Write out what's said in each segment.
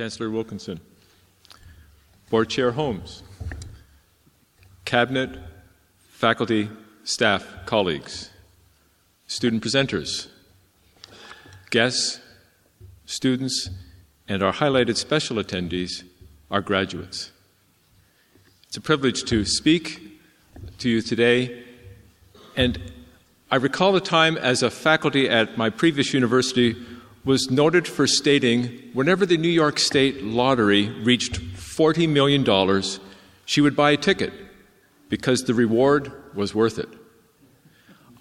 Chancellor Wilkinson, Board Chair Holmes, Cabinet, faculty, staff, colleagues, student presenters, guests, students, and our highlighted special attendees, our graduates. It's a privilege to speak to you today, and I recall a time as a faculty at my previous university was noted for stating whenever the New York State lottery reached $40 million, she would buy a ticket because the reward was worth it.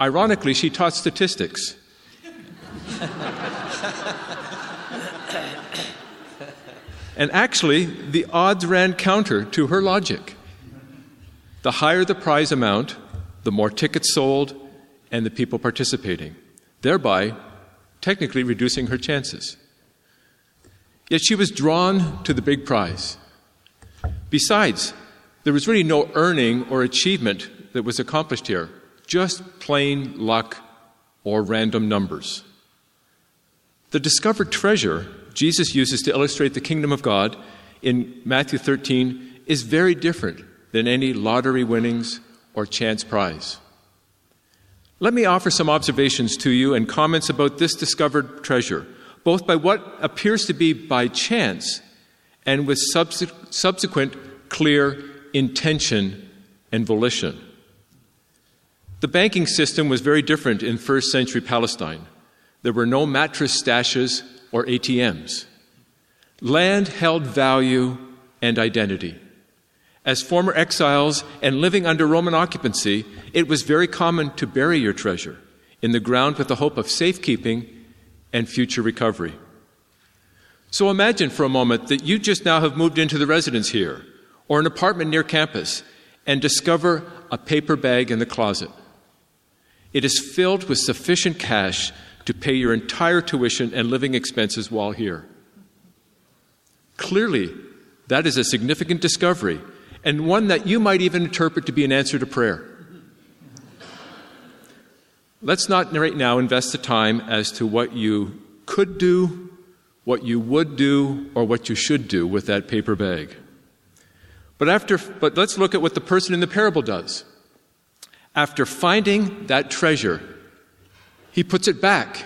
Ironically, she taught statistics. and actually, the odds ran counter to her logic. The higher the prize amount, the more tickets sold and the people participating, thereby technically reducing her chances. Yet she was drawn to the big prize. Besides, there was really no earning or achievement that was accomplished here, just plain luck or random numbers. The discovered treasure Jesus uses to illustrate the kingdom of God in Matthew 13 is very different than any lottery winnings or chance prize. Let me offer some observations to you and comments about this discovered treasure, both by what appears to be by chance and with subsequent clear intention and volition. The banking system was very different in first century Palestine. There were no mattress stashes or ATMs. Land held value and identity. As former exiles and living under Roman occupancy, it was very common to bury your treasure in the ground with the hope of safekeeping and future recovery. So imagine for a moment that you just now have moved into the residence here or an apartment near campus and discover a paper bag in the closet. It is filled with sufficient cash to pay your entire tuition and living expenses while here. Clearly, that is a significant discovery and one that you might even interpret to be an answer to prayer. Let's not right now invest the time as to what you could do, what you would do, or what you should do with that paper bag. But, after, but let's look at what the person in the parable does. After finding that treasure, he puts it back.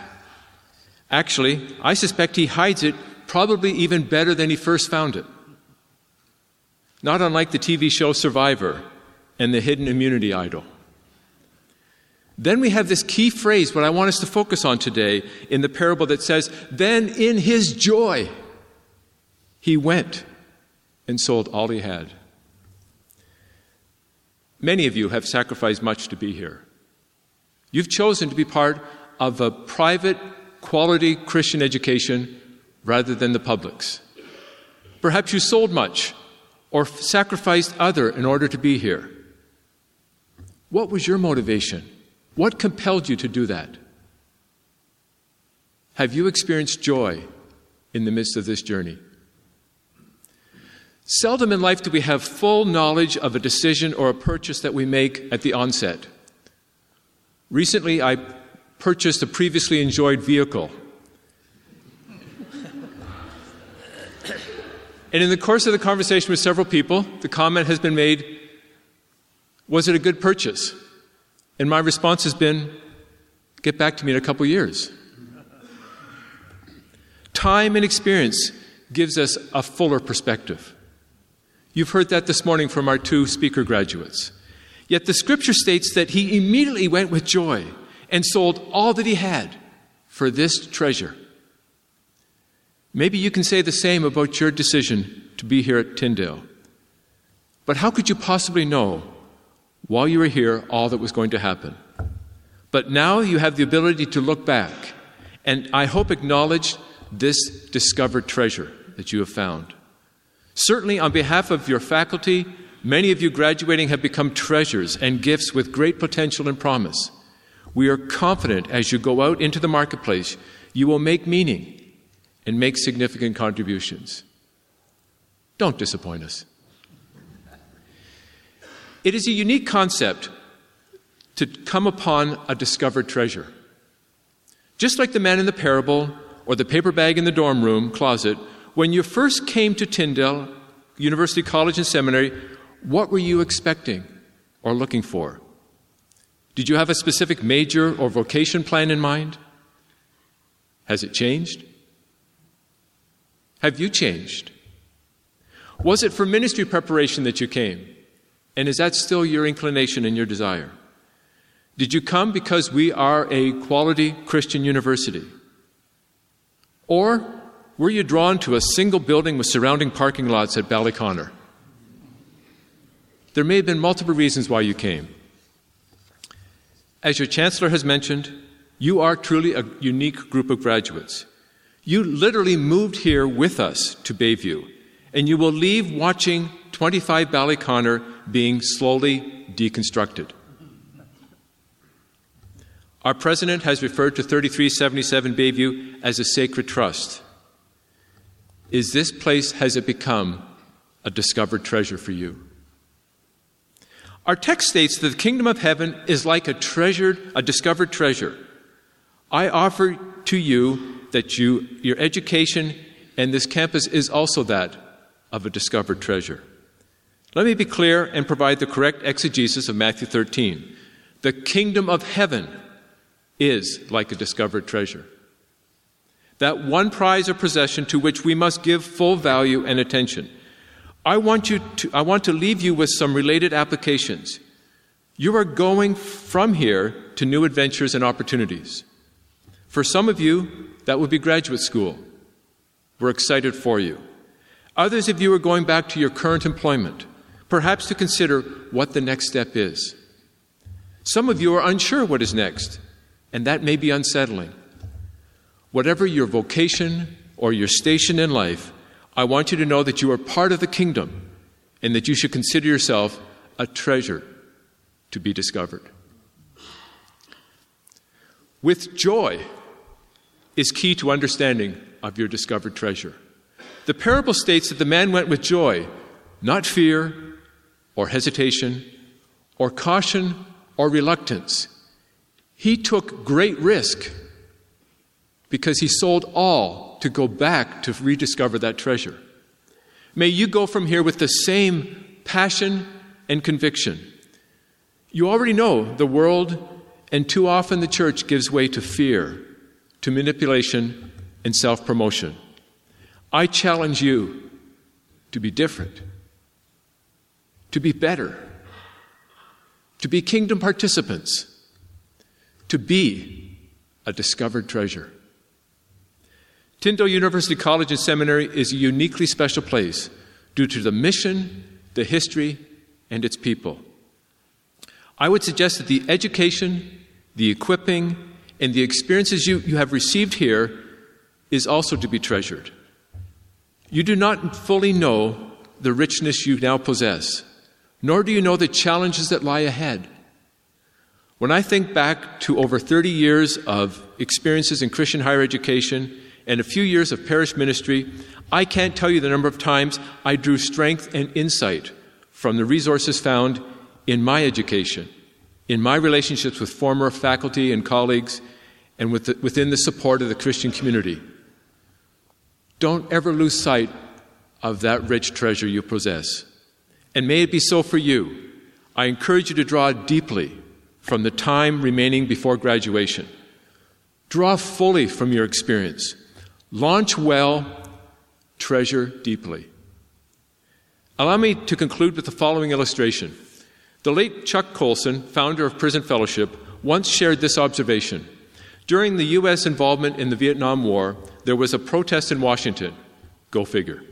Actually, I suspect he hides it probably even better than he first found it not unlike the TV show Survivor and the hidden immunity idol. Then we have this key phrase, what I want us to focus on today in the parable that says, Then in his joy, he went and sold all he had. Many of you have sacrificed much to be here. You've chosen to be part of a private, quality Christian education rather than the public's. Perhaps you sold much or sacrificed other in order to be here? What was your motivation? What compelled you to do that? Have you experienced joy in the midst of this journey? Seldom in life do we have full knowledge of a decision or a purchase that we make at the onset. Recently, I purchased a previously enjoyed vehicle And in the course of the conversation with several people, the comment has been made Was it a good purchase? And my response has been Get back to me in a couple years. Time and experience gives us a fuller perspective. You've heard that this morning from our two speaker graduates. Yet the scripture states that he immediately went with joy and sold all that he had for this treasure. Maybe you can say the same about your decision to be here at Tyndale. But how could you possibly know while you were here all that was going to happen? But now you have the ability to look back and I hope acknowledge this discovered treasure that you have found. Certainly, on behalf of your faculty, many of you graduating have become treasures and gifts with great potential and promise. We are confident as you go out into the marketplace, you will make meaning and make significant contributions. Don't disappoint us. It is a unique concept to come upon a discovered treasure. Just like the man in the parable or the paper bag in the dorm room closet, when you first came to Tyndale University College and Seminary, what were you expecting or looking for? Did you have a specific major or vocation plan in mind? Has it changed? Have you changed? Was it for ministry preparation that you came? And is that still your inclination and your desire? Did you come because we are a quality Christian university? Or were you drawn to a single building with surrounding parking lots at Ballyconnor? There may have been multiple reasons why you came. As your chancellor has mentioned, you are truly a unique group of graduates. You literally moved here with us to Bayview, and you will leave watching 25 Ballyconnor being slowly deconstructed. Our president has referred to 3377 Bayview as a sacred trust. Is this place, has it become a discovered treasure for you? Our text states that the kingdom of heaven is like a treasured, a discovered treasure. I offer to you that you, your education and this campus is also that of a discovered treasure. Let me be clear and provide the correct exegesis of Matthew 13. The kingdom of heaven is like a discovered treasure. That one prize or possession to which we must give full value and attention. I want, you to, I want to leave you with some related applications. You are going from here to new adventures and opportunities. For some of you, that would be graduate school. We're excited for you. Others of you are going back to your current employment, perhaps to consider what the next step is. Some of you are unsure what is next, and that may be unsettling. Whatever your vocation or your station in life, I want you to know that you are part of the kingdom and that you should consider yourself a treasure to be discovered. With joy is key to understanding of your discovered treasure. The parable states that the man went with joy, not fear or hesitation or caution or reluctance. He took great risk because he sold all to go back to rediscover that treasure. May you go from here with the same passion and conviction. You already know the world and too often the church gives way to fear, to manipulation, and self promotion. I challenge you to be different, to be better, to be kingdom participants, to be a discovered treasure. Tyndale University College and Seminary is a uniquely special place due to the mission, the history, and its people. I would suggest that the education, the equipping, and the experiences you, you have received here is also to be treasured. You do not fully know the richness you now possess, nor do you know the challenges that lie ahead. When I think back to over 30 years of experiences in Christian higher education and a few years of parish ministry, I can't tell you the number of times I drew strength and insight from the resources found in my education, in my relationships with former faculty and colleagues, and with the, within the support of the Christian community. Don't ever lose sight of that rich treasure you possess. And may it be so for you. I encourage you to draw deeply from the time remaining before graduation. Draw fully from your experience. Launch well, treasure deeply. Allow me to conclude with the following illustration. The late Chuck Colson, founder of Prison Fellowship, once shared this observation. During the U.S. involvement in the Vietnam War, there was a protest in Washington. Go figure.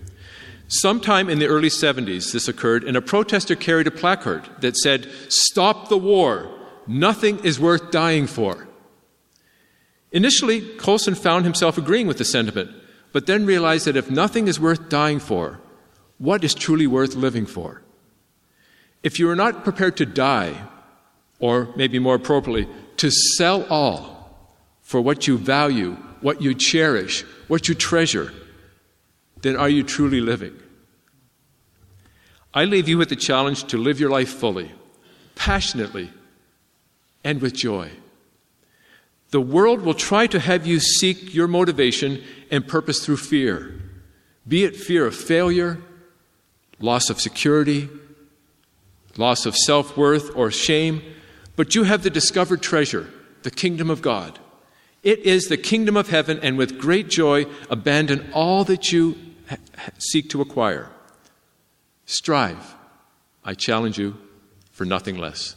Sometime in the early 70s, this occurred, and a protester carried a placard that said, Stop the war! Nothing is worth dying for. Initially, Colson found himself agreeing with the sentiment, but then realized that if nothing is worth dying for, what is truly worth living for? If you are not prepared to die, or maybe more appropriately, to sell all for what you value, what you cherish, what you treasure, then are you truly living? I leave you with the challenge to live your life fully, passionately, and with joy. The world will try to have you seek your motivation and purpose through fear. be it fear of failure, loss of security, loss of self worth, or shame, but you have the discovered treasure, the kingdom of God. It is the kingdom of heaven, and with great joy, abandon all that you ha- seek to acquire. Strive, I challenge you, for nothing less.